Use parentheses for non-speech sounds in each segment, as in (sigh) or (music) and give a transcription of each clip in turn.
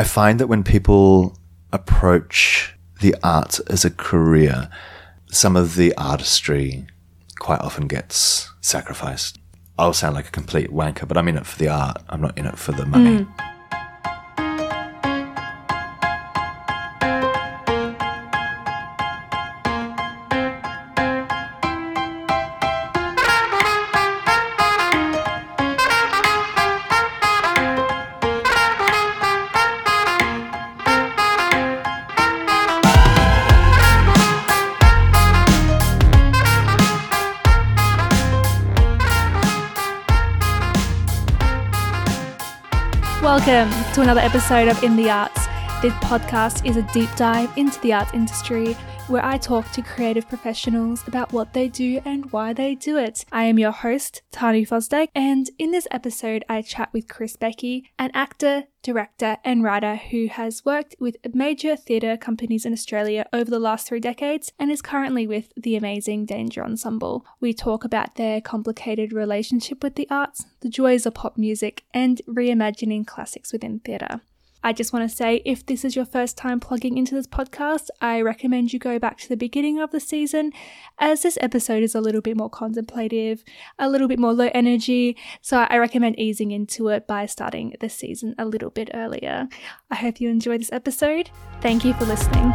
I find that when people approach the arts as a career, some of the artistry quite often gets sacrificed. I'll sound like a complete wanker, but I'm in it for the art. I'm not in it for the money. Welcome to another episode of In the Arts. This podcast is a deep dive into the arts industry where I talk to creative professionals about what they do and why they do it. I am your host, Tani Fosdek, and in this episode, I chat with Chris Becky, an actor, director, and writer who has worked with major theatre companies in Australia over the last three decades and is currently with the amazing Danger Ensemble. We talk about their complicated relationship with the arts, the joys of pop music, and reimagining classics within theatre. I just want to say if this is your first time plugging into this podcast, I recommend you go back to the beginning of the season, as this episode is a little bit more contemplative, a little bit more low energy. So I recommend easing into it by starting the season a little bit earlier. I hope you enjoy this episode. Thank you for listening.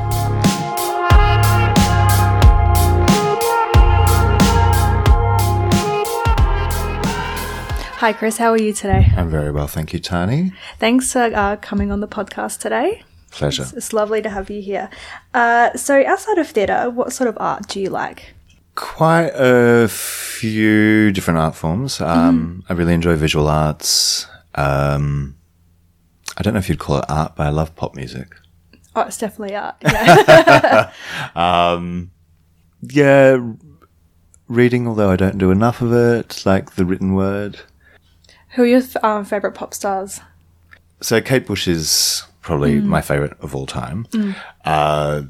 Hi, Chris. How are you today? I'm very well, thank you, Tani. Thanks for uh, coming on the podcast today. Pleasure. It's lovely to have you here. Uh, so, outside of theatre, what sort of art do you like? Quite a few different art forms. Um, I really enjoy visual arts. Um, I don't know if you'd call it art, but I love pop music. Oh, it's definitely art. Yeah. (laughs) Yeah, reading, although I don't do enough of it, like the written word. Who are your um, favorite pop stars? So Kate Bush is probably my favorite of all time. Uh,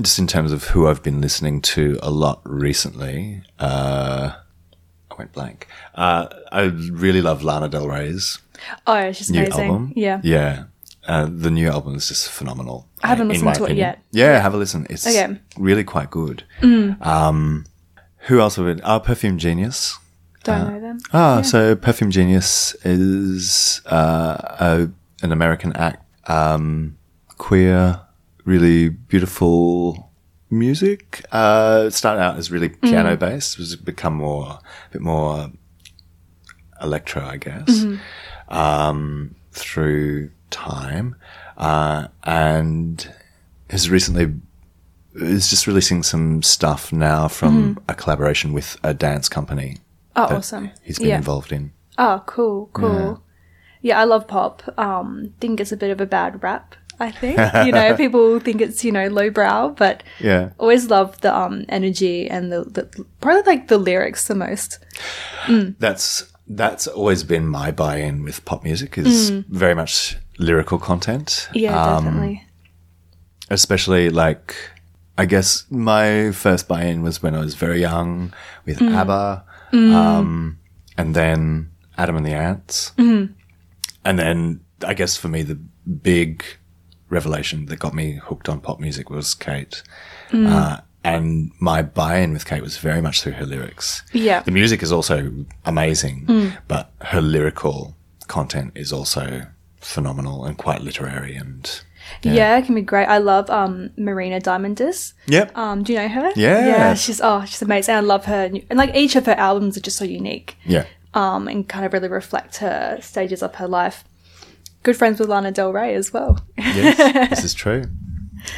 just in terms of who I've been listening to a lot recently, uh, I went blank. Uh, I really love Lana Del Rey's Oh, she's new amazing. album. Yeah. yeah. Uh, the new album is just phenomenal. I haven't listened to it yet. Yeah, have a listen. It's Okay. Mm. really quite good. Um, who else have it? Uh, Perfume Genius. Don't know them. Ah, so Perfume Genius is uh, a, an American act, um, queer, really beautiful music. Uh, it started out as really piano based, was become more, a bit more electro, I guess, um, through time, uh, and has recently is just releasing some stuff now from a collaboration with a dance company Oh, awesome. he's been yeah. involved in. Oh, cool, cool. Yeah. I love pop. Um, think it's a bit of a bad rap. I think (laughs) you know people think it's you know lowbrow, but Yeah. always love the um energy and the, the probably like the lyrics the most. That's that's always been my buy-in with pop music is very much lyrical content. Yeah, Um, definitely. Especially like I guess my first buy-in was when I was very young with ABBA, um, and then Adam and the Ants, and then I guess for me the big revelation that got me hooked on pop music was Kate. Uh, and my buy-in with Kate was very much through her lyrics. Yeah. The music is also amazing, but her lyrical content is also phenomenal and quite literary and Yeah. it can be great. I love um Marina Diamandis. Yep. Um, do you know her? Yeah. Yeah, she's oh, she's amazing. I love her, and like each of her albums are just so unique. yeah. Um, and kind of really reflect her stages of her life. Good friends with Lana Del Rey as well. Yes, (laughs) this is true.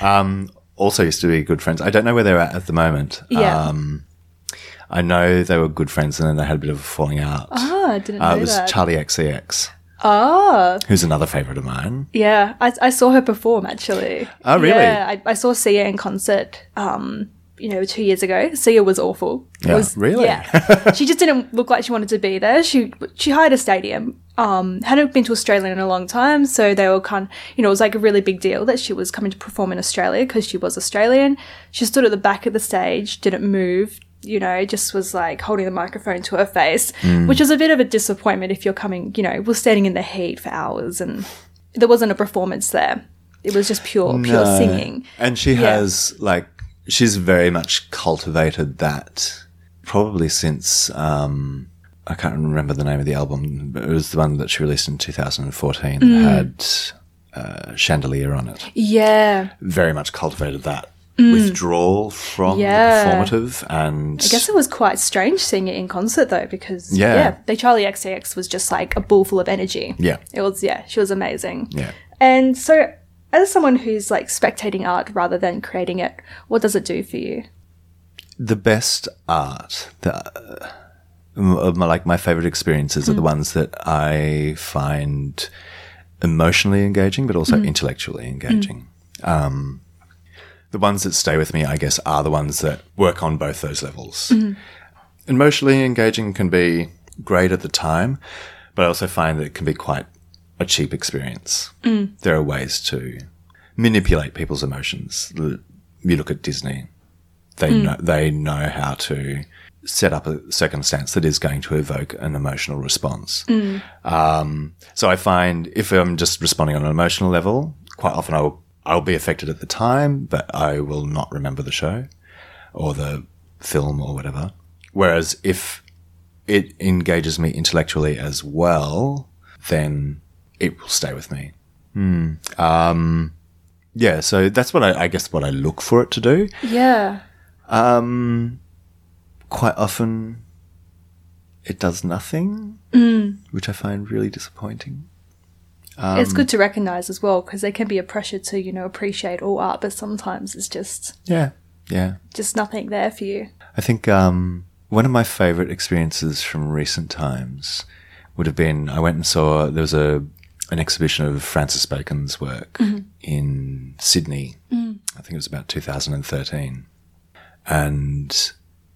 Um, also used to be good friends. I don't know where they're at at the moment. Yeah. Um, I know they were good friends and then they had a bit of a falling out. Oh, I didn't know Uh, it was that. Charli XCX, oh, who's another favourite of mine. yeah. I, I saw her perform actually. Oh, really? Yeah, I, I saw Sia in concert. Um, you know, two years ago. Sia was awful. Yeah, was, really? Yeah. (laughs) she just didn't look like she wanted to be there. She she hired a stadium. Um, hadn't been to Australia in a long time, so they were kind. You know, it was like a really big deal that she was coming to perform in Australia because she was Australian. She stood at the back of the stage, didn't move. You know, just was like holding the microphone to her face, Mm. which is a bit of a disappointment if you're coming. You know, we're standing in the heat for hours and there wasn't a performance there. It was just pure, pure singing. And she has like she's very much cultivated that probably since um I can't remember the name of the album, but it was the one that she released in 2014 that Mm. had uh, Chandelier on it. Yeah. Very much cultivated that withdrawal from Mm. Yeah. the performative and I guess it was quite strange seeing it in concert though, because Yeah. yeah, the Charli XCX was just like a ball full of energy. Yeah. It was yeah, she was amazing. yeah. And so as someone who's like spectating art rather than creating it, what does it do for you? the best art uh, my, like my favorite experiences are the ones that I find emotionally engaging, but also intellectually engaging. Um, the ones that stay with me, I guess, are the ones that work on both those levels. Mm-hmm. Emotionally engaging can be great at the time, but I also find that it can be quite a cheap experience. Mm. There are ways to manipulate people's emotions. You look at Disney; they mm. know they know how to set up a circumstance that is going to evoke an emotional response. Mm. Um, so I find if I'm just responding on an emotional level, quite often I'll I'll be affected at the time, but I will not remember the show or the film or whatever. Whereas if it engages me intellectually as well, then it will stay with me. Hmm. Um, yeah, so that's what I, I guess what I look for it to do. Yeah. Um, quite often, it does nothing, which I find really disappointing. It's good um, to recognize as well because there can be a pressure to, you know, appreciate all art, but sometimes it's just Yeah, yeah. just nothing there for you. I think um, one of my favorite experiences from recent times would have been I went and saw there was a an exhibition of Francis Bacon's work mm-hmm. in Sydney. Mm. I think it was about 2013, and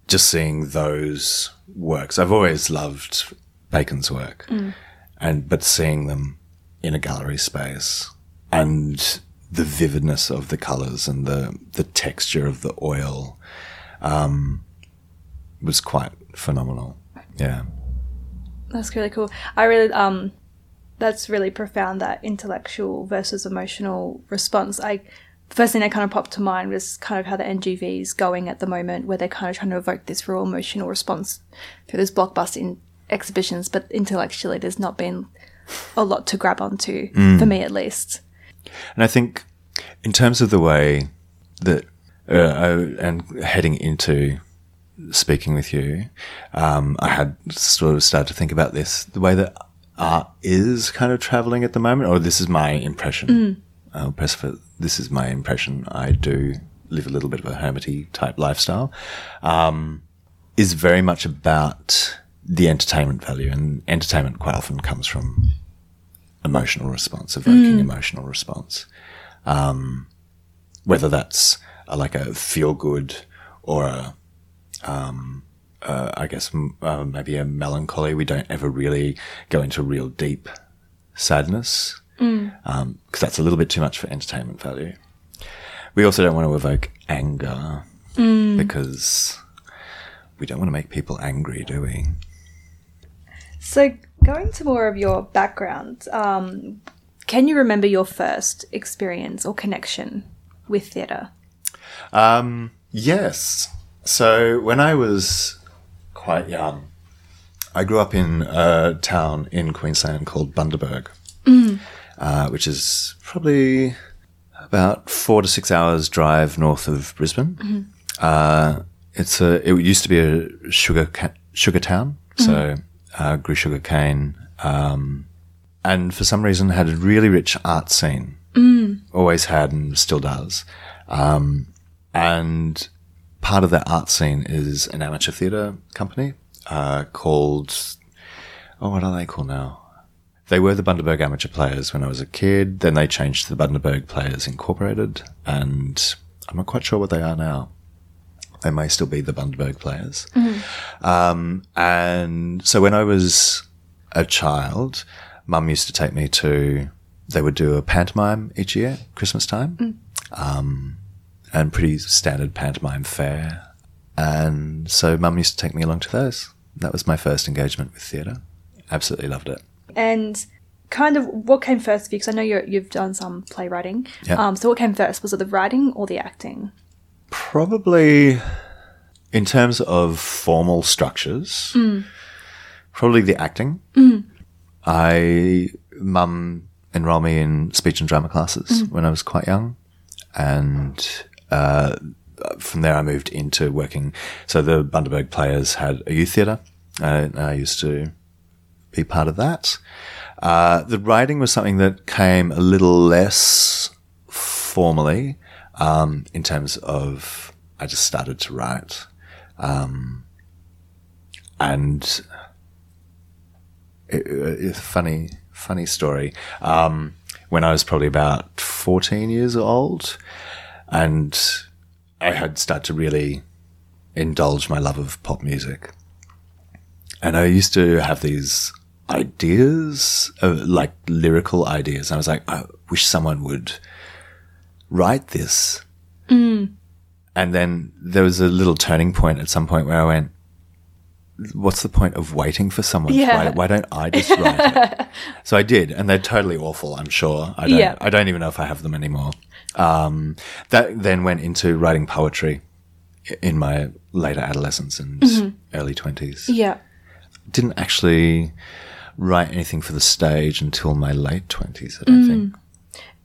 just seeing those works. I've always loved Bacon's work, mm. and but seeing them in a gallery space and the vividness of the colors and the the texture of the oil was quite phenomenal. Yeah. That's really cool. I really um that's really profound that intellectual versus emotional response. I first thing that kind of popped to mind was kind of how the NGV is going at the moment, where they're kind of trying to evoke this real emotional response through those blockbuster in- exhibitions, but intellectually there's not been a lot to grab onto, for me at least. And I think in terms of the way that, uh, I, and heading into speaking with you, um, I had sort of started to think about this, the way that art is kind of traveling at the moment, or this is my impression. I'll press for this is my impression. I do live a little bit of a hermity type lifestyle. Um, is very much about the entertainment value, and entertainment quite often comes from emotional response, evoking emotional response. Um, whether that's a, like a feel good or a, um, uh, I guess m- uh, maybe a melancholy. We don't ever really go into real deep sadness because that's a little bit too much for entertainment value. We also don't want to evoke anger because we don't want to make people angry, do we? So, going to more of your background, um, can you remember your first experience or connection with theatre? Um, yes. So when I was quite young, I grew up in a town in Queensland called Bundaberg, uh, which is probably about four to six hours drive north of Brisbane. Uh, it's a. It used to be a sugar ca- sugar town, so uh, grew sugar cane, um, and for some reason had a really rich art scene. Always had and still does. Um, and part of that art scene is an amateur theatre company uh, called oh what are they called now they were the Bundaberg Amateur Players when I was a kid then they changed to the Bundaberg Players Incorporated and I'm not quite sure what they are now they may still be the Bundaberg Players um, and so when I was a child mum used to take me to they would do a pantomime each year Christmas time and pretty standard pantomime fare. And so mum used to take me along to those. That was my first engagement with theatre. Absolutely loved it. And kind of what came first for you? Because I know you're, you've done some playwriting. Yeah. Um, so what came first? Was it the writing or the acting? Probably in terms of formal structures, probably the acting. I, mum enrolled me in speech and drama classes when I was quite young. And uh, from there, I moved into working. So the Bundaberg Players had a youth theatre. and I used to be part of that. Uh, the writing was something that came a little less formally um, in terms of I just started to write. Um, and it, it's funny, funny story. Um, when I was probably about 14 years old, and I had started to really indulge my love of pop music. And I used to have these ideas, uh, like lyrical ideas. I was like, I wish someone would write this. And then there was a little turning point at some point where I went, what's the point of waiting for someone? to write it? Why don't I just write it? (laughs) So I did, and they're totally awful. I'm sure. I don't. Yeah. I don't even know if I have them anymore. Um, that then went into writing poetry in my later adolescence and Mm-hmm. early twenties. Yeah. Didn't actually write anything for the stage until my late twenties. I don't think.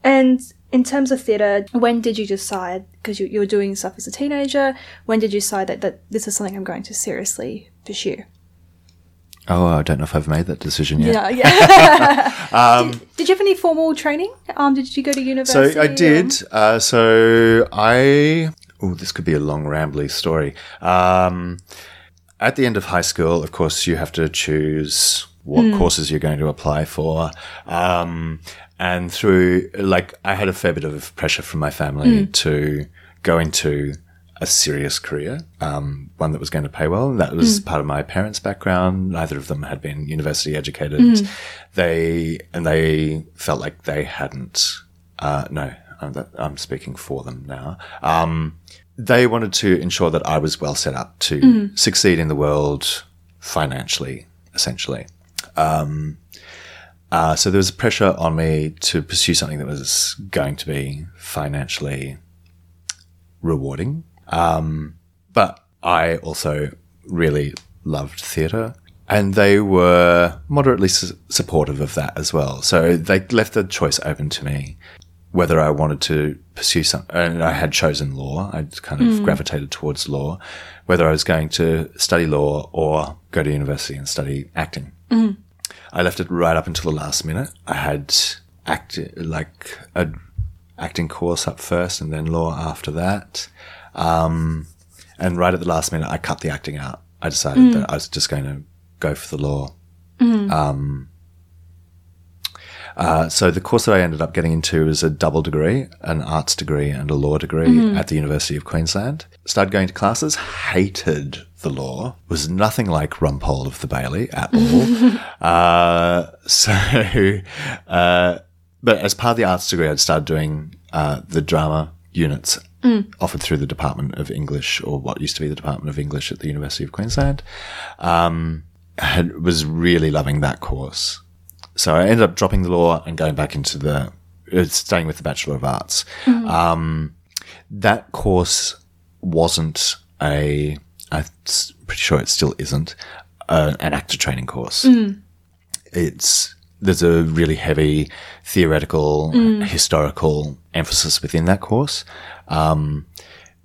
And in terms of theatre, when did you decide, because you, you were doing stuff as a teenager, when did you decide that, that this is something I'm going to seriously pursue? Oh, I don't know if I've made that decision yet. Yeah, yeah. (laughs) did, did you have any formal training? Um, did you go to university? So I did. Uh, so I. Oh, this could be a long, rambly story. Um, at the end of high school, of course, you have to choose what courses you're going to apply for. Um, and through, like, I had a fair bit of pressure from my family to go into a serious career, um, one that was going to pay well. That was part of my parents' background. Neither of them had been university educated. They and they felt like they hadn't. Uh, no, I'm, I'm speaking for them now. Um, they wanted to ensure that I was well set up to succeed in the world financially, essentially. Um, uh, so there was pressure on me to pursue something that was going to be financially rewarding. Um, but I also really loved theatre. And they were moderately su- supportive of that as well. So they left the choice open to me whether I wanted to pursue some. And I had chosen law. I'd kind of gravitated towards law, whether I was going to study law or go to university and study acting. I left it right up until the last minute. I had act like a acting course up first and then law after that. Um, and right at the last minute, I cut the acting out. I decided that I was just going to go for the law. Um, uh, so the course that I ended up getting into was a double degree, an arts degree and a law degree at the University of Queensland. Started going to classes, hated the law, was nothing like Rumpole of the Bailey at all. (laughs) uh, so, (laughs) uh, but as part of the arts degree, I'd started doing uh, the drama units offered through the Department of English, or what used to be the Department of English at the University of Queensland. Um, had, was really loving that course. So I ended up dropping the law and going back into the uh, staying with the Bachelor of Arts. Um, that course wasn't a. I'm pretty sure it still isn't uh, an actor training course. It's there's a really heavy theoretical, historical emphasis within that course. Um,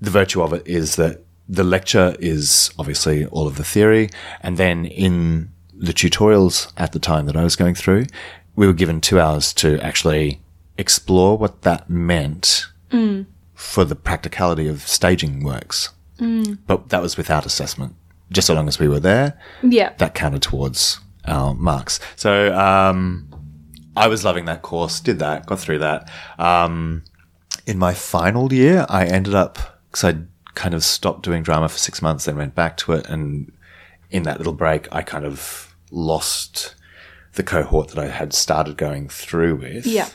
the virtue of it is that the lecture is obviously all of the theory, and then in the tutorials at the time that I was going through, we were given two hours to actually explore what that meant for the practicality of staging works. But that was without assessment. Just so long as we were there, Yeah. that counted towards our marks. So um, I was loving that course, did that, got through that. Um, in my final year, I ended up, because I kind of stopped doing drama for six months, then went back to it. And in that little break, I kind of lost the cohort that I had started going through with Yeah.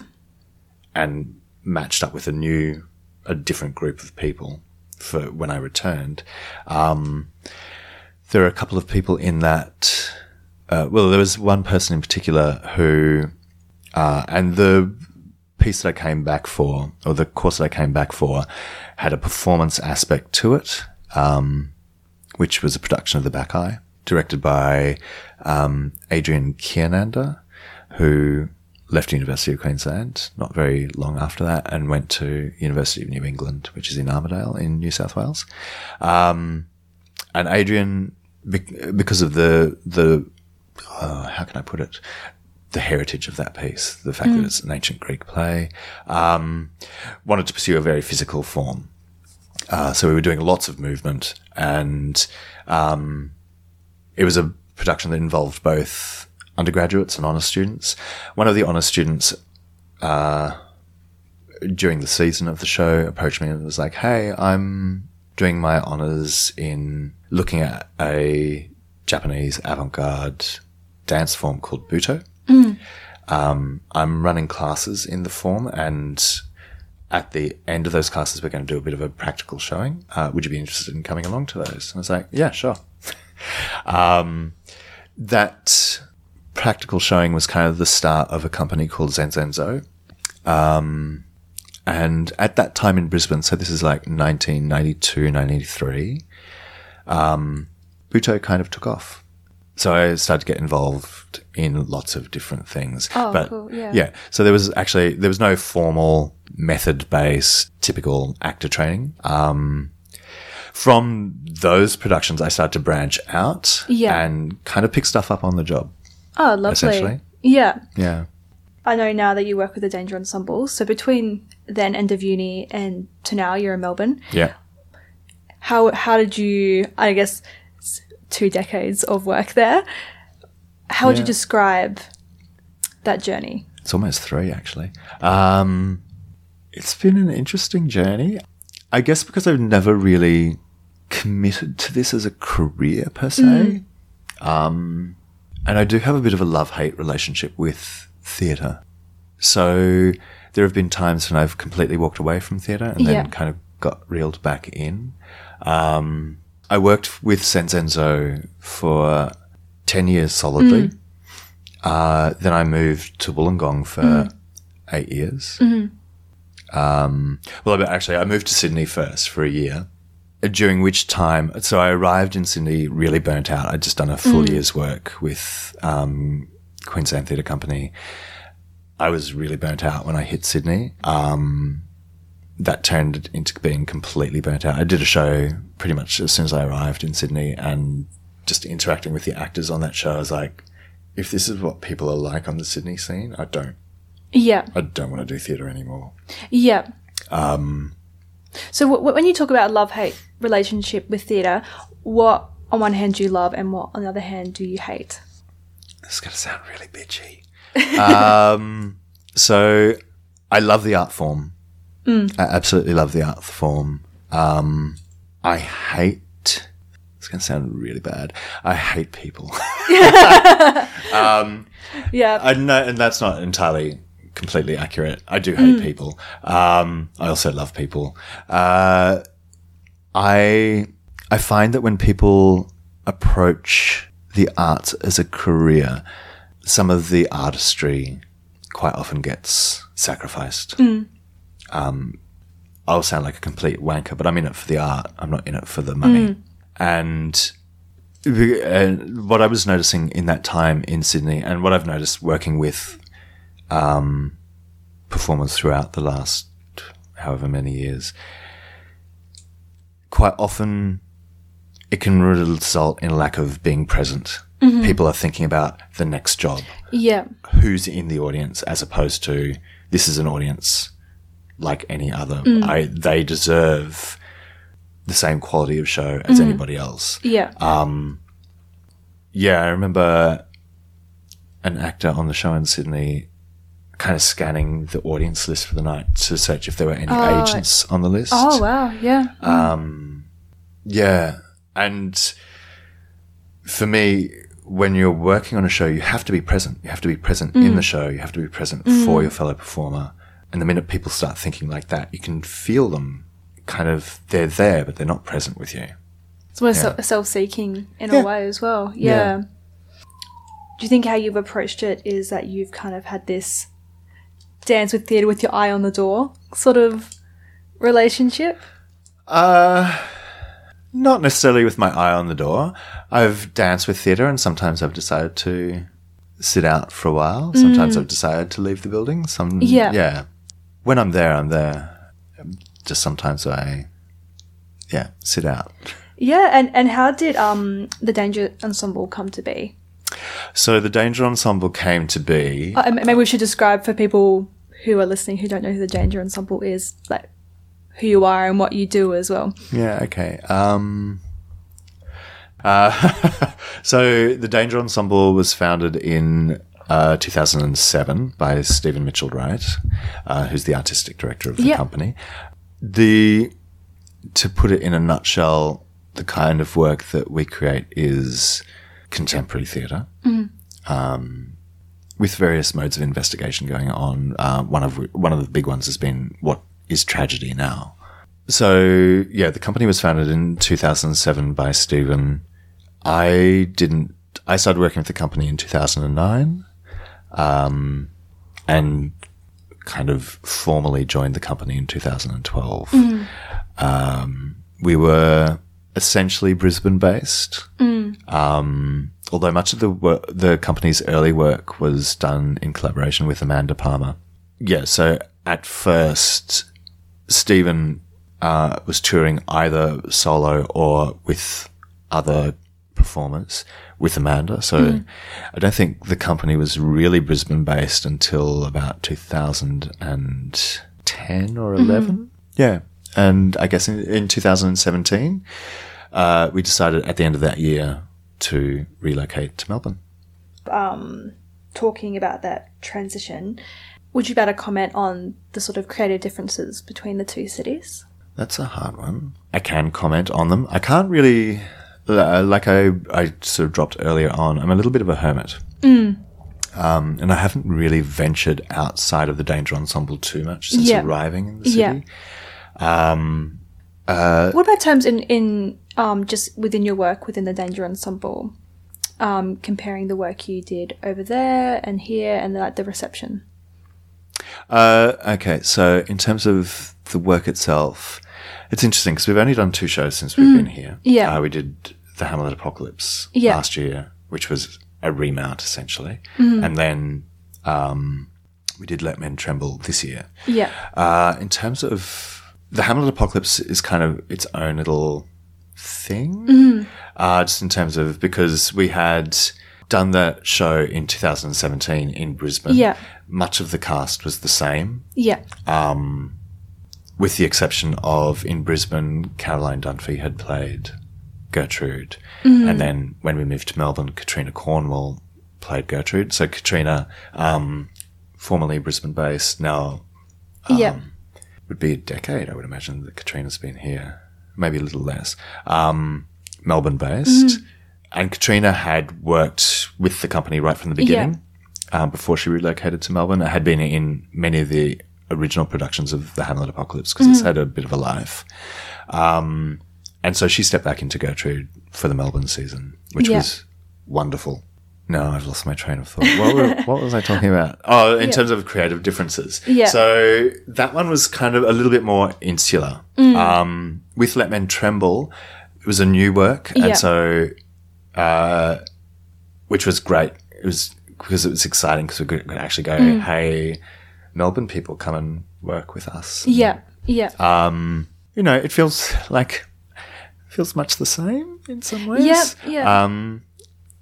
and matched up with a new, a different group of people for when I returned. Um, there are a couple of people in that. Uh, well, there was one person in particular who Uh, and the piece that I came back for, or the course that I came back for, had a performance aspect to it, um, which was a production of The Bacchae, directed by um, Adrian Kiernander, who left University of Queensland not very long after that and went to University of New England, which is in Armidale in New South Wales. Um, and Adrian, because of the the uh, how can I put it, the heritage of that piece, the fact that it's an ancient Greek play, um, wanted to pursue a very physical form. Uh, so we were doing lots of movement, and um, it was a production that involved both undergraduates and honours students. One of the honours students, uh, during the season of the show, approached me and was like, "Hey, I'm doing my honours in looking at a Japanese avant-garde dance form called Butoh. Um, I'm running classes in the form, and at the end of those classes, we're going to do a bit of a practical showing. Uh, would you be interested in coming along to those? And I was like, yeah, sure. Um, that practical showing was kind of the start of a company called Zen Zenzo. Um, and at that time in Brisbane, so this is like 1992, 1993, um, Butoh kind of took off. So I started to get involved in lots of different things. Oh, but cool, yeah. yeah. So there was actually there was no formal method based typical actor training. Um, from those productions, I started to branch out Yeah. and kind of pick stuff up on the job. Oh, lovely. Essentially. Yeah. Yeah. I know now that you work with the Danger Ensemble. So between then end of uni and to now, you're in Melbourne. Yeah. How how did you? I guess two decades of work there. How would you describe that journey? It's almost three, actually. Um, it's been an interesting journey. I guess because I've never really committed to this as a career per se. Um, and I do have a bit of a love hate relationship with theatre. So there have been times when I've completely walked away from theatre and Yeah. then kind of got reeled back in. Um, I worked with Zen Zen Zo for 10 years solidly. Uh, then I moved to Wollongong for eight years. Um, well, actually, I moved to Sydney first for a year, during which time, so I arrived in Sydney really burnt out. I'd just done a full year's work with um, Queensland Theatre Company. I was really burnt out when I hit Sydney. Um, that turned into being completely burnt out. I did a show pretty much as soon as I arrived in Sydney and just interacting with the actors on that show. I was like, if this is what people are like on the Sydney scene, I don't, Yeah. I don't want to do theatre anymore. Yeah. Um, so w- when you talk about a love hate relationship with theatre, what on one hand do you love and what on the other hand do you hate? This is going to sound really bitchy. (laughs) um, so I love the art form. I absolutely love the art form. Um, I hate. It's going to sound really bad. I hate people. (laughs) (laughs) Yeah. I know, and that's not entirely completely accurate. I do hate people. Um, I also love people. Uh, I I find that when people approach the art as a career, some of the artistry quite often gets sacrificed. Um, I'll sound like a complete wanker, but I'm in it for the art. I'm not in it for the money. And and what I was noticing in that time in Sydney, and what I've noticed working with um, performers throughout the last however many years, quite often it can result in a lack of being present. Mm-hmm. People are thinking about the next job, Yeah. who's in the audience, as opposed to this is an audience like any other. Mm. I, they deserve the same quality of show as mm-hmm. anybody else. Yeah. Um, yeah, I remember an actor on the show in Sydney kind of scanning the audience list for the night to search if there were any Oh, agents on the list. oh wow. Yeah. Mm. Um, Yeah. And for me, when you're working on a show, you have to be present. You have to be present in the mm. show. You have to be present mm. for your fellow performer. And the minute people start thinking like that, you can feel them kind of, they're there, but they're not present with you. It's more Yeah. self-seeking in Yeah. a way as well. Yeah. Yeah. Do you think how you've approached it is that you've kind of had this dance with theatre with your eye on the door sort of relationship? Uh, not necessarily with my eye on the door. I've danced with theatre, and sometimes I've decided to sit out for a while. Sometimes I've decided to leave the building. Some, Yeah. yeah. When I'm there, I'm there. Just sometimes I, yeah, sit out. Yeah, and, and how did um the Danger Ensemble come to be? So the Danger Ensemble came to be. Uh, maybe we should describe for people who are listening who don't know who the Danger Ensemble is, like who you are and what you do as well. Yeah, okay. Um, uh, (laughs) so the Danger Ensemble was founded in uh, 2007 by Stephen Mitchell Wright, uh, who's the artistic director of the Yeah. company. The to put it in a nutshell, the kind of work that we create is contemporary theatre. Um, with various modes of investigation going on, uh, one of one of the big ones has been what is tragedy now. So yeah, the company was founded in 2007 by Stephen. I didn't. I started working with the company in 2009, um, and kind of formally joined the company in 2012. Um, we were essentially Brisbane based. Um, although much of the wor- the company's early work was done in collaboration with Amanda Palmer. Yeah, so at first, Stephen uh, was touring either solo or with other performers with Amanda. So I don't think the company was really Brisbane based until about 2010 or 11. Yeah. And I guess in, in 2017, uh, we decided at the end of that year to relocate to Melbourne. Um, Talking about that transition, would you better comment on the sort of creative differences between the two cities? That's a hard one. I can comment on them. I can't really, uh, like I, I sort of dropped earlier on, I'm a little bit of a hermit. Um, and I haven't really ventured outside of the Danger Ensemble too much since Yeah. arriving in the city. Yeah. What about terms in in um, just within your work within the Danger Ensemble, um, comparing the work you did over there and here, and like the reception? Uh, okay, so in terms of the work itself, it's interesting because we've only done two shows since we've been here. Mm. Yeah. Uh, we did the Hamlet Apocalypse Yeah. last year, which was a remount essentially. Mm-hmm. And then um, we did Let Men Tremble this year. Yeah, Uh, in terms of the Hamlet Apocalypse is kind of its own little thing. Mm-hmm. Uh, just in terms of because we had done that show in 2017 in Brisbane. Yeah. Much of the cast was the same, yeah, with the exception of in Brisbane, Caroline Dunphy had played Gertrude. And then when we moved to Melbourne, Katrina Cornwall played Gertrude. So Katrina, um, formerly Brisbane based, now yeah, would be a decade, I would imagine, that Katrina's been here. Maybe a little less. Um, Melbourne based. And Katrina had worked with the company right from the beginning um, before she relocated to Melbourne. It had been in many of the original productions of The Hamlet Apocalypse because it's had a bit of a life. Um, and so she stepped back into Gertrude for the Melbourne season, which Yeah. was wonderful. No, I've lost my train of thought. What, were, (laughs) what was I talking about? Oh, in terms of creative differences. Yeah. So that one was kind of a little bit more insular. Um, with Let Men Tremble, it was a new work, Yeah. and so, uh, which was great. It was because it was exciting because we could could actually go, "Hey, Melbourne people, come and work with us." yeah, yeah, Um, you know, it feels like feels much the same in some ways. Yeah, yeah. Um,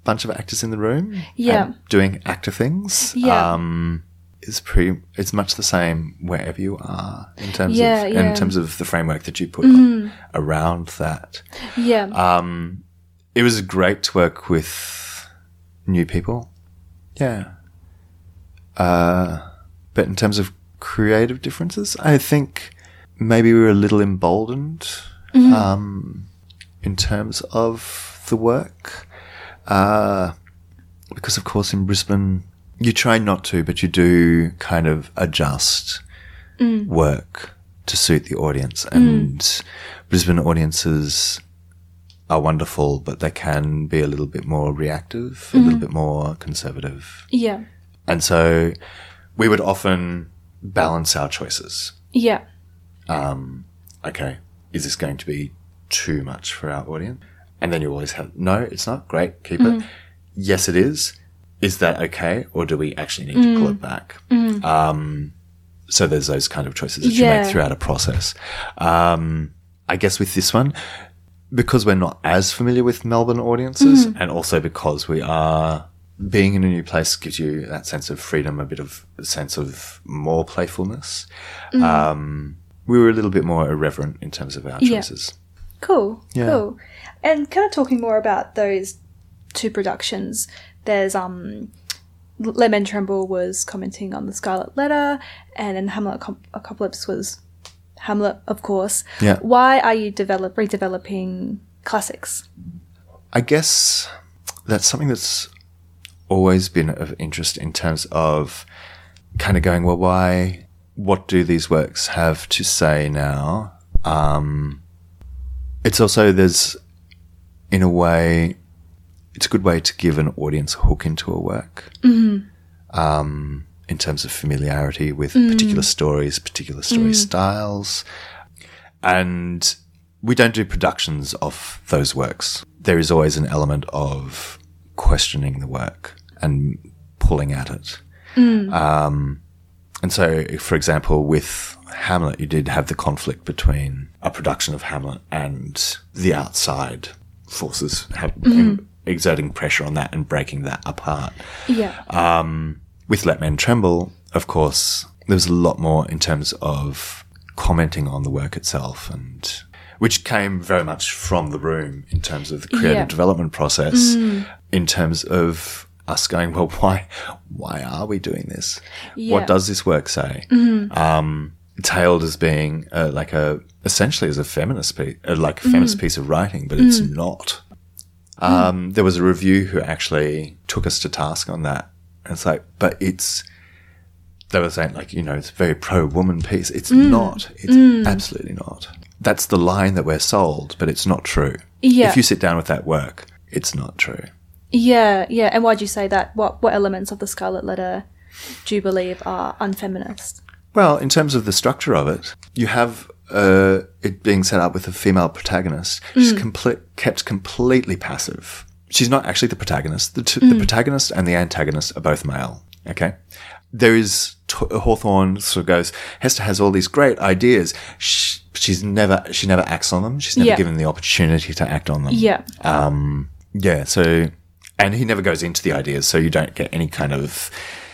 bunch of actors in the room. Yeah. doing actor things. Yeah. Um, is pretty. It's much the same wherever you are in terms Yeah, of yeah. Mm-hmm. in terms of the framework that you put around that. yeah, Um, it was great to work with new people. Yeah. Uh, but in terms of creative differences, I think maybe we were a little emboldened um, in terms of the work. Uh, because, of course, in Brisbane, you try not to, but you do kind of adjust mm. work to suit the audience. And mm. Brisbane audiences are wonderful, but they can be a little bit more reactive, a little mm-hmm. bit more conservative. yeah, And so we would often balance our choices. Yeah. Um, okay, is this going to be too much for our audience? And then you always have, no, it's not. Great, keep it. Yes, it is. Is that okay? Or do we actually need to pull it back? Um, so there's those kind of choices that you make throughout a process. Um, I guess with this one, because we're not as familiar with Melbourne audiences, and also because we are being in a new place gives you that sense of freedom, a bit of a sense of more playfulness. Um, we were a little bit more irreverent in terms of our Yeah. Cool. Yeah. Cool. And kind of talking more about those two productions, there's um Let Men Tremble was commenting on the Scarlet Letter, and then Hamlet Apocalypse was Hamlet, of course. Yeah. Why are you develop redeveloping classics? I guess that's something that's always been of interest in terms of kind of going, well, why, what do these works have to say now? Um, it's also, there's, in a way, it's a good way to give an audience a hook into a work. Um, in terms of familiarity with particular stories, particular story styles. And we don't do productions of those works. There is always an element of questioning the work and pulling at it. Um, and so, for example, with Hamlet, you did have the conflict between a production of Hamlet and the outside forces have, exerting pressure on that and breaking that apart. Yeah. Um, with Let Men Tremble, of course, there was a lot more in terms of commenting on the work itself and which came very much from the room in terms of the creative Yeah. development process in terms of us going well why why are we doing this Yeah. what does this work say um it's hailed as being uh, like a essentially as a feminist piece uh, like a feminist piece of writing but it's not um, there was a review who actually took us to task on that. And it's like, but it's, they were saying like, you know, it's a very pro woman piece. It's not. It's absolutely not. That's the line that we're sold, but it's not true. Yeah. If you sit down with that work, it's not true. Yeah, yeah. And why'd you say that? What what elements of the Scarlet Letter do you believe are unfeminist? Well, in terms of the structure of it, you have uh, it being set up with a female protagonist. She's complete, kept completely passive. She's not actually the protagonist. The, t- the protagonist and the antagonist are both male. Okay. There is t- Hawthorne sort of goes. Hester has all these great ideas. Sh she's never she never acts on them. She's never Yeah. given the opportunity to act on them. Yeah. Um, yeah, so, and he never goes into the ideas, so you don't get any kind of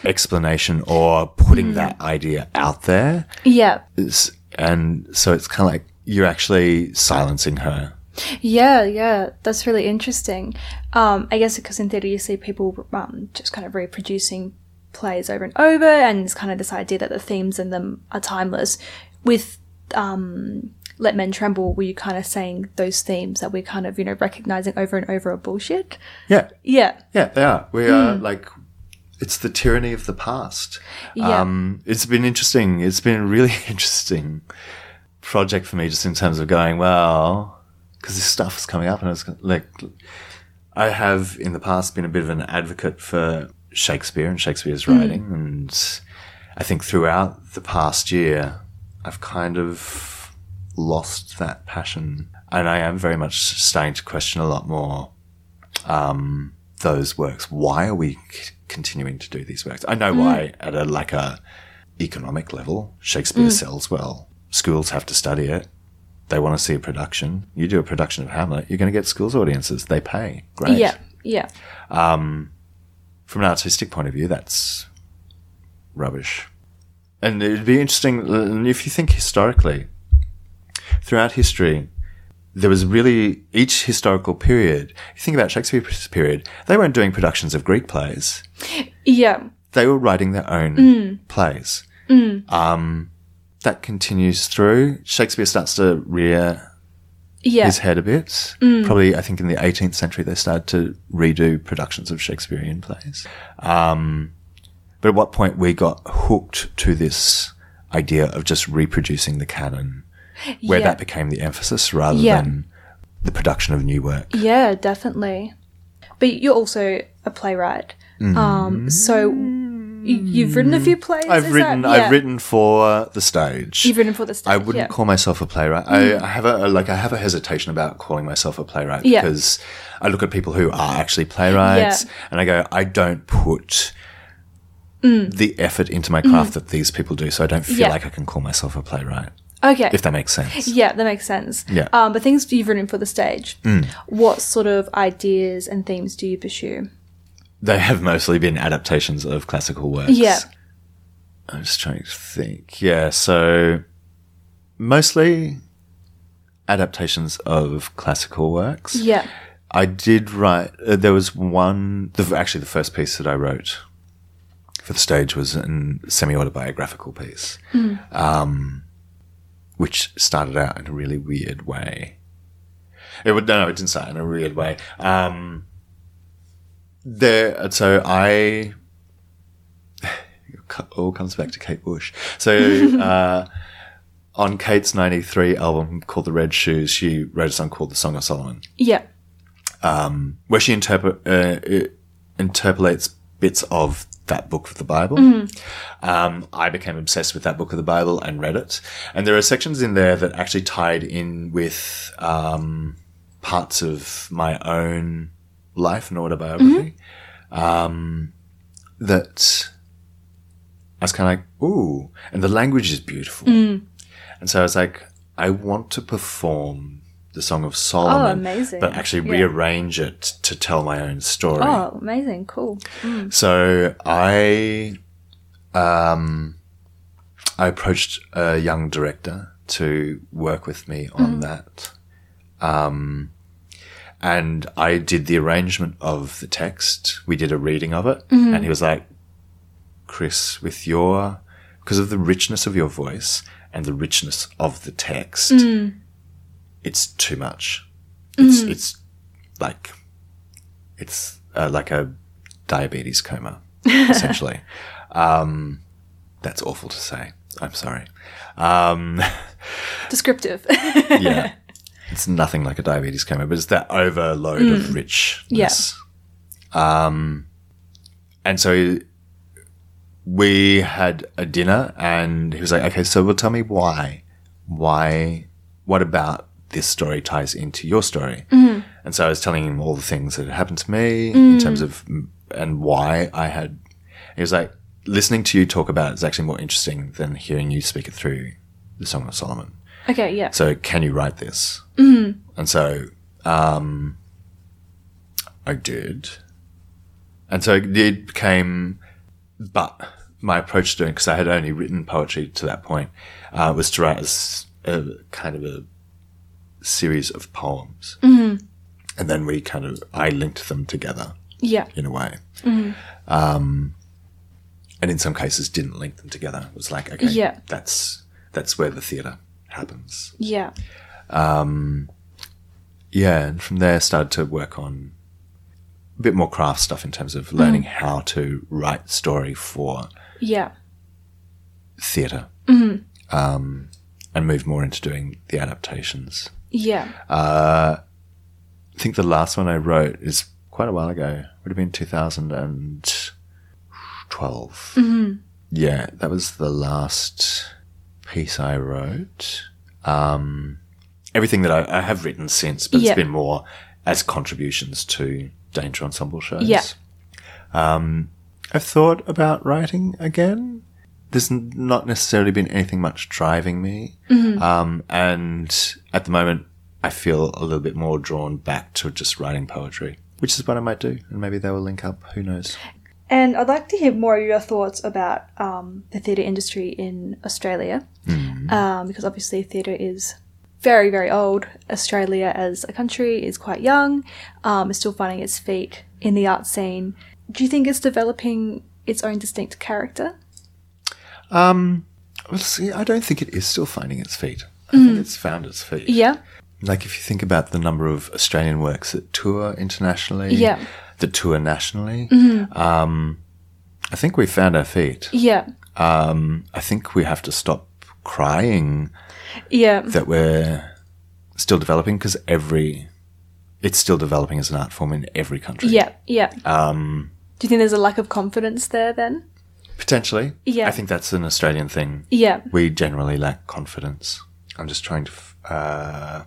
explanation or putting that idea out there. Yeah. It's, and so it's kind of like you're actually silencing her. Yeah, yeah, that's really interesting. Um, I guess because in theatre you see people um, just kind of reproducing plays over and over, and it's kind of this idea that the themes in them are timeless. With um, Let Men Tremble, were you kind of saying those themes that we're kind of, you know, recognizing over and over are bullshit? Yeah, Yeah, yeah, they are. We are like, it's the tyranny of the past. Yeah. Um, it's been interesting. It's been a really (laughs) interesting project for me, just in terms of going, well, because this stuff is coming up, and it's like, I have in the past been a bit of an advocate for Shakespeare and Shakespeare's writing, and I think throughout the past year, I've kind of lost that passion, and I am very much starting to question a lot more um, those works. Why are we c- continuing to do these works? I know mm. why at a like a economic level, Shakespeare mm. sells well. Schools have to study it. They want to see a production. You do a production of Hamlet, you're going to get schools audiences. They pay. Great. yeah, yeah, um, From an artistic point of view, that's rubbish. And it'd be interesting if you think historically, throughout history, there was really each historical period. You think about Shakespeare's period; they weren't doing productions of Greek plays. yeah, They were writing their own plays. Um, that continues through. Shakespeare starts to rear yeah, his head a bit. Probably, I think in the 18th century, they started to redo productions of Shakespearean plays. Um, but at what point we got hooked to this idea of just reproducing the canon, where Yeah. that became the emphasis rather Yeah. than the production of new work. yeah, definitely. But you're also a playwright, um, so You, you've written a few plays. I've is written. That, yeah. I've written for the stage. You've written for the stage. I wouldn't yeah. Mm. call myself a playwright. I, I have a like I have a hesitation about calling myself a playwright Yeah. because I look at people who are actually playwrights Yeah. and I go, I don't put Mm. the effort into my craft that these people do, so I don't feel Yeah. like I can call myself a playwright. Okay. If that makes sense. Yeah, that makes sense. Yeah. Um, but things you've written for the stage. Mm. What sort of ideas and themes do you pursue? They have mostly been adaptations of classical works. Yeah. I'm just trying to think. Yeah, so mostly adaptations of classical works. Yeah. I did write. Uh, there was one. The, actually, the first piece that I wrote for the stage was a semi-autobiographical piece, um, which started out in a really weird way. It would no, it didn't start in a weird way. Um, there, so I. It (sighs) all comes back to Kate Bush. So. (laughs) Uh, on Kate's 93 album called The Red Shoes, she wrote a song called The Song of Solomon Yeah. um, where she interpret, uh, interpolates bits of that book of the Bible. Um, I became obsessed with that book of the Bible and read it. And there are sections in there that actually tied in with um, parts of my own life and autobiography. Um, that I was kind of like, ooh, and the language is beautiful. And so I was like, I want to perform the Song of Solomon, Oh, amazing. but actually Yeah. rearrange it to tell my own story. Oh, amazing. Cool. So I, um, I approached a young director to work with me on that. Um, and I did the arrangement of the text. We did a reading of it, and he was like, "Chris, with your because of the richness of your voice and the richness of the text, it's too much. It's it's like it's uh, like a diabetes coma, (laughs) essentially. um, that's awful to say. I'm sorry. Um, (laughs) Descriptive. yeah, (laughs) it's nothing like a diabetes coma, but it's that overload of richness. Yes. Um, and so we had a dinner, and he was like, "Okay, so well, tell me why, why, what about this story ties into your story?" And so I was telling him all the things that had happened to me in terms of and why I had. He was like, "Listening to you talk about it is actually more interesting than hearing you speak it through the Song of Solomon." okay. Yeah. So can you write this? Mm-hmm. And so, um, I did. And so it became, but my approach to doing, because I had only written poetry to that point, uh, was to write as a kind of a series of poems. Mm-hmm. And then we kind of, I linked them together Yeah. in a way. Um, and in some cases didn't link them together. It was like, okay, Yeah. that's, that's where the theatre happens. Yeah. Um, Yeah, and from there started to work on a bit more craft stuff in terms of learning Mm. how to write story for Yeah. theatre, Mm-hmm. um, and move more into doing the adaptations. Yeah. I think the last one I wrote is quite a while ago. Would have been 2012. Mm-hmm. Yeah, that was the last piece I wrote. Um, everything that I, I have written since, but Yeah. it's been more as contributions to Danger Ensemble shows. Yeah. Um, I've thought about writing again. There's not necessarily been anything much driving me. Um, and at the moment, I feel a little bit more drawn back to just writing poetry, which is what I might do. And maybe they will link up. Who knows? And I'd like to hear more of your thoughts about um, the theatre industry in Australia, um, because obviously theatre is very, very old. Australia as a country is quite young, um, is still finding its feet in the art scene. Do you think it's developing its own distinct character? Um, well, see, I don't think it is still finding its feet. I think it's found its feet. Yeah, Like if you think about the number of Australian works that tour internationally, Yeah. that tour nationally, um, I think we found our feet. yeah, Um, I think we have to stop crying yeah, that we're still developing because every it's still developing as an art form in every country. yeah, yeah. Um, Do you think there's a lack of confidence there then? Potentially. Yeah. I think that's an Australian thing. Yeah. We generally lack confidence. I'm just trying to. f- Uh,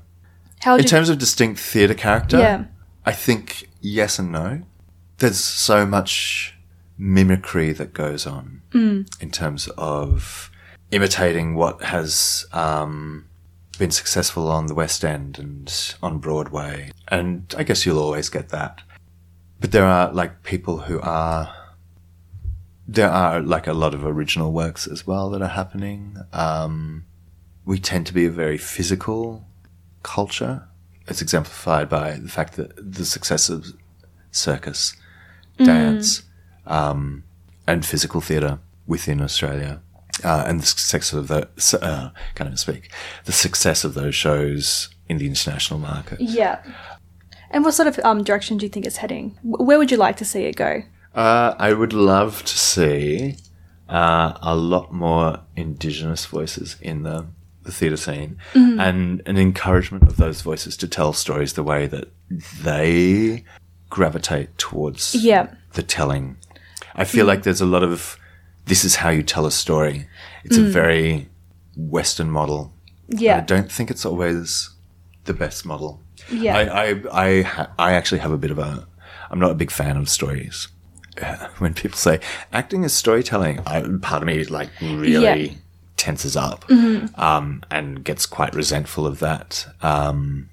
How in terms of distinct theatre character, Yeah. I think yes and no. There's so much mimicry that goes on in terms of imitating what has um, been successful on the West End and on Broadway. And I guess you'll always get that. But there are like people who are. There are like a lot of original works as well that are happening. Um, we tend to be a very physical culture. It's exemplified by the fact that the success of circus, dance, um, and physical theatre within Australia, uh, and the success of the uh, can't even speak, the success of those shows in the international market. Yeah. And what sort of um, direction do you think it's heading? Where would you like to see it go? Uh, I would love to see uh, a lot more Indigenous voices in the, the theatre scene and an encouragement of those voices to tell stories the way that they gravitate towards Yeah. the telling. I feel like there's a lot of this is how you tell a story. It's a very Western model. Yeah. I don't think it's always the best model. Yeah. I I I, ha- I actually have a bit of a. I'm not a big fan of stories. (laughs) When people say acting is storytelling, I, part of me like really Yeah. tenses up um, and gets quite resentful of that. Um,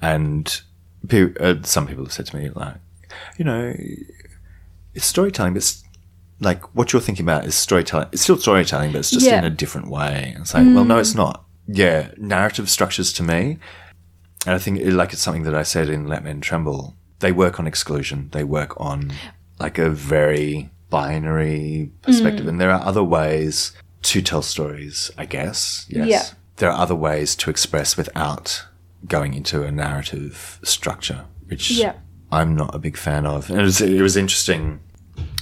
and pe- uh, some people have said to me like, you know, it's storytelling, but it's like what you're thinking about is storytelling. It's still storytelling, but it's just Yeah. in a different way. And it's like, well, no, it's not. Yeah, narrative structures to me, and I think it, like it's something that I said in Let Men Tremble. They work on exclusion. They work on like a very binary perspective, mm. and there are other ways to tell stories. I guess. Yes. Yeah. There are other ways to express without going into a narrative structure, which Yeah. I'm not a big fan of. And it was, it was interesting.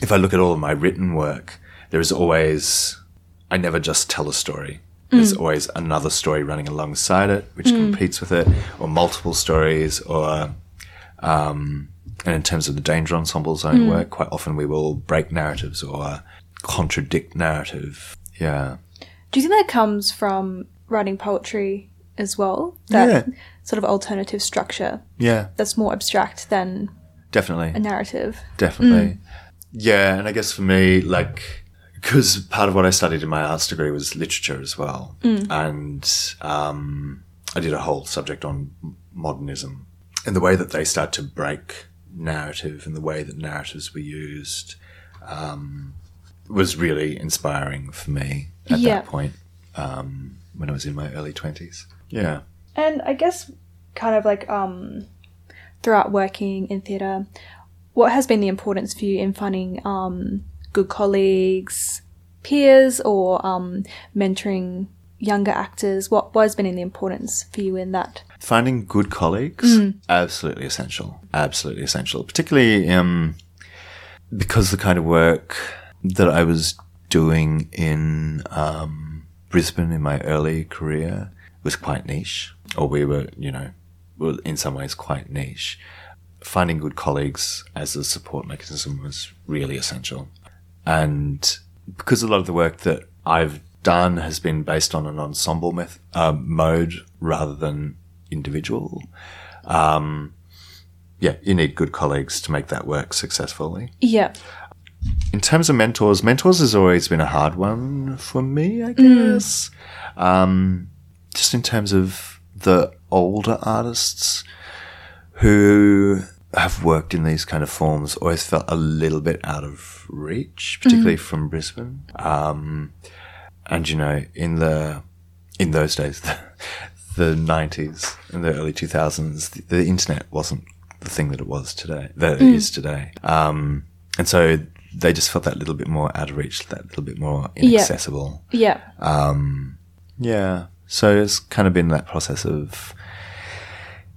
If I look at all of my written work, there is always, I never just tell a story. There's mm. always another story running alongside it, which mm. competes with it, or multiple stories, or, um, and in terms of the Danger Ensemble's own hmm. work, quite often we will break narratives or contradict narrative. Yeah. Do you think that comes from writing poetry as well? That Yeah. sort of alternative structure Yeah, that's more abstract than definitely. a narrative. Definitely. Hmm. Yeah, and I guess for me, like, because part of what I studied in my arts degree was literature as well. Hmm. And um, I did a whole subject on modernism and the way that they start to break narrative and the way that narratives were used um, was really inspiring for me at Yeah. that point um, when I was in my early 20s. Yeah. And I guess kind of like um throughout working in theatre, what has been the importance for you in finding um good colleagues, peers or um mentoring younger actors? What what has been the importance for you in that? Finding good colleagues absolutely essential absolutely essential. Particularly um, because the kind of work that i was doing in um, brisbane in my early career was quite niche or we were you know were in some ways quite niche. Finding good colleagues as a support mechanism was really essential. And because a lot of the work that I've done has been based on an ensemble meth- uh, mode rather than individual, um, yeah, you need good colleagues to make that work successfully. Yeah. In terms of mentors, mentors has always been a hard one for me, I guess. Um, just in terms of the older artists who have worked in these kind of forms, always felt a little bit out of reach, particularly from Brisbane. Um, and you know, in the in those days, the, (laughs) the 90s and the early 2000s, the, the internet wasn't the thing that it was today, that it is today. Um, and so they just felt that little bit more out of reach, that little bit more inaccessible. Yeah. Yeah. So it's kind of been that process of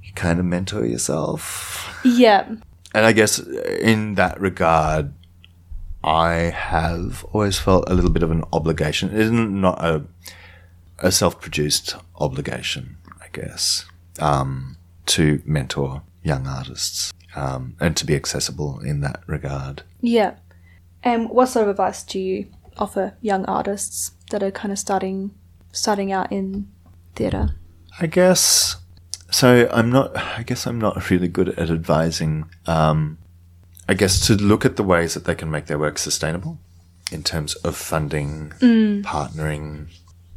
you kind of mentor yourself. Yeah. And I guess in that regard, I have always felt a little bit of an obligation. It isn't not a a self-produced obligation, I guess, um, to mentor young artists um, and to be accessible in that regard. Yeah. And what sort of advice do you offer young artists that are kind of starting starting out in theatre? I guess so. I'm not. I guess I'm not (laughs) really good at advising. Um, I guess to look at the ways that they can make their work sustainable in terms of funding, partnering,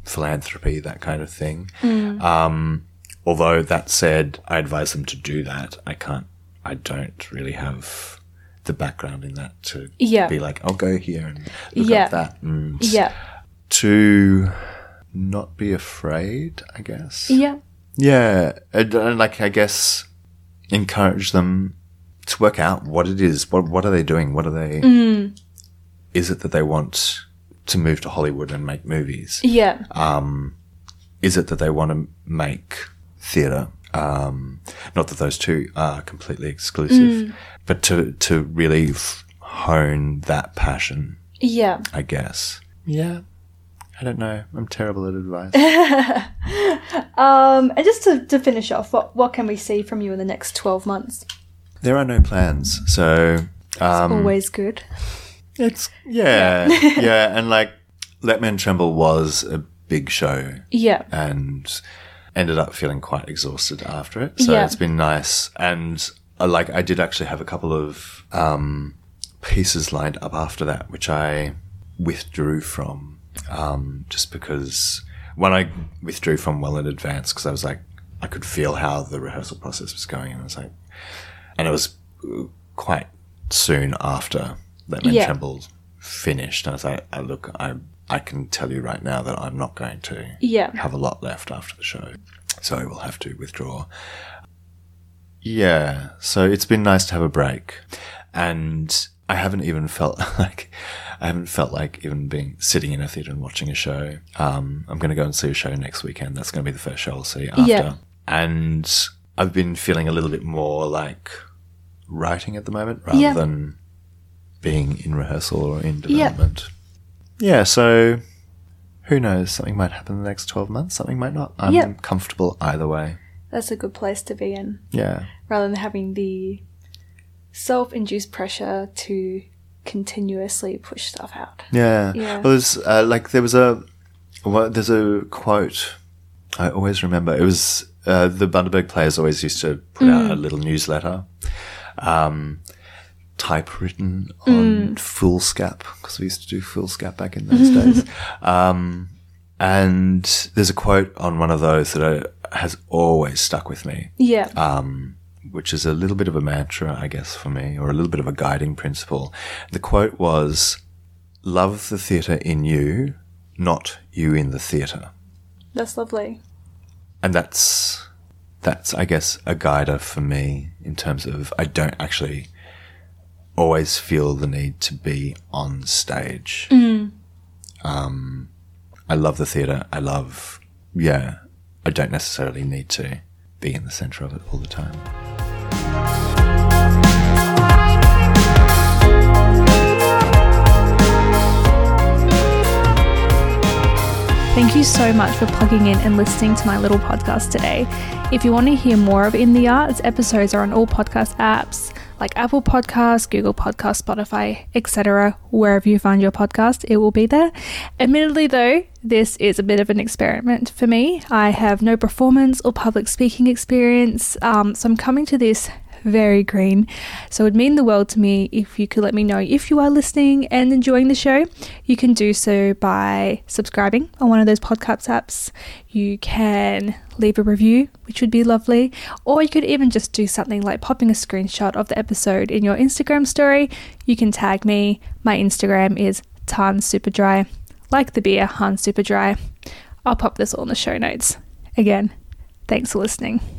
philanthropy, that kind of thing. Um, although that said, I advise them to do that. I can't. I don't really have the background in that to Yeah. be like, I'll go here and look Yeah. up that. And Yeah. To not be afraid, I guess. Yeah. Yeah, and, and like I guess encourage them to work out what it is. What what are they doing? What are they? Mm. Is it that they want to move to Hollywood and make movies? Yeah. Um, is it that they want to make theatre? Um, not that those two are completely exclusive, but to to really f- hone that passion, Yeah. I guess. Yeah, I don't know. I'm terrible at advice. (laughs) Um, and just to, to finish off, what what can we see from you in the next twelve months? there are no plans, so um, Always good. It's yeah, (laughs) yeah, and like Let Men Tremble was a big show Yeah. and ended up feeling quite exhausted after it. So Yeah. it's been nice, and uh, like I did actually have a couple of um, pieces lined up after that, which I withdrew from um, just because when I withdrew from well in advance because I was like I could feel how the rehearsal process was going, and I was like, and it was uh, quite soon after Men Yeah. Tremble finished. And I was like, I look, I I can tell you right now that I'm not going to Yeah. have a lot left after the show, so I will have to withdraw. Yeah, so it's been nice to have a break, and I haven't even felt (laughs) like I haven't felt like even being sitting in a theatre and watching a show. Um, I'm going to go and see a show next weekend. That's going to be the first show I'll see after, Yeah. and I've been feeling a little bit more like writing at the moment rather Yeah. than being in rehearsal or in Yeah. development. Yeah, so who knows? Something might happen in the next 12 months, something might not. I'm Yeah. comfortable either way. That's a good place to be in. Yeah. rather than having the self-induced pressure to continuously push stuff out. Yeah. Yeah. Well, there's, uh, like, there was a, well, there's a quote I always remember. It was, uh, the Bundaberg players always used to put out a little newsletter, um, typewritten on foolscap, because we used to do foolscap back in those (laughs) days. Um, and there's a quote on one of those that uh, has always stuck with me. Yeah. um, which is a little bit of a mantra, I guess, for me, or a little bit of a guiding principle. The quote was, Love the theatre in you, not you in the theatre. That's lovely. And that's, that's, I guess, a guider for me in terms of I don't actually always feel the need to be on stage. Um, I love the theatre. I love, yeah, I don't necessarily need to be in the centre of it all the time. Thank you so much for plugging in and listening to my little podcast today. If you want to hear more of In the Arts, episodes are on all podcast apps like Apple Podcasts, Google Podcasts, Spotify, etc. Wherever you find your podcast, it will be there. Admittedly, though, this is a bit of an experiment for me. I have no performance or public speaking experience, um, so I'm coming to this very green. So it would mean the world to me if you could let me know if you are listening and enjoying the show. You can do so by subscribing on one of those podcast apps. You can leave a review, which would be lovely. Or you could even just do something like popping a screenshot of the episode in your Instagram story. You can tag me. My Instagram is Tan Superdry, like the beer Han Superdry. I'll pop this all in the show notes. Again, thanks for listening.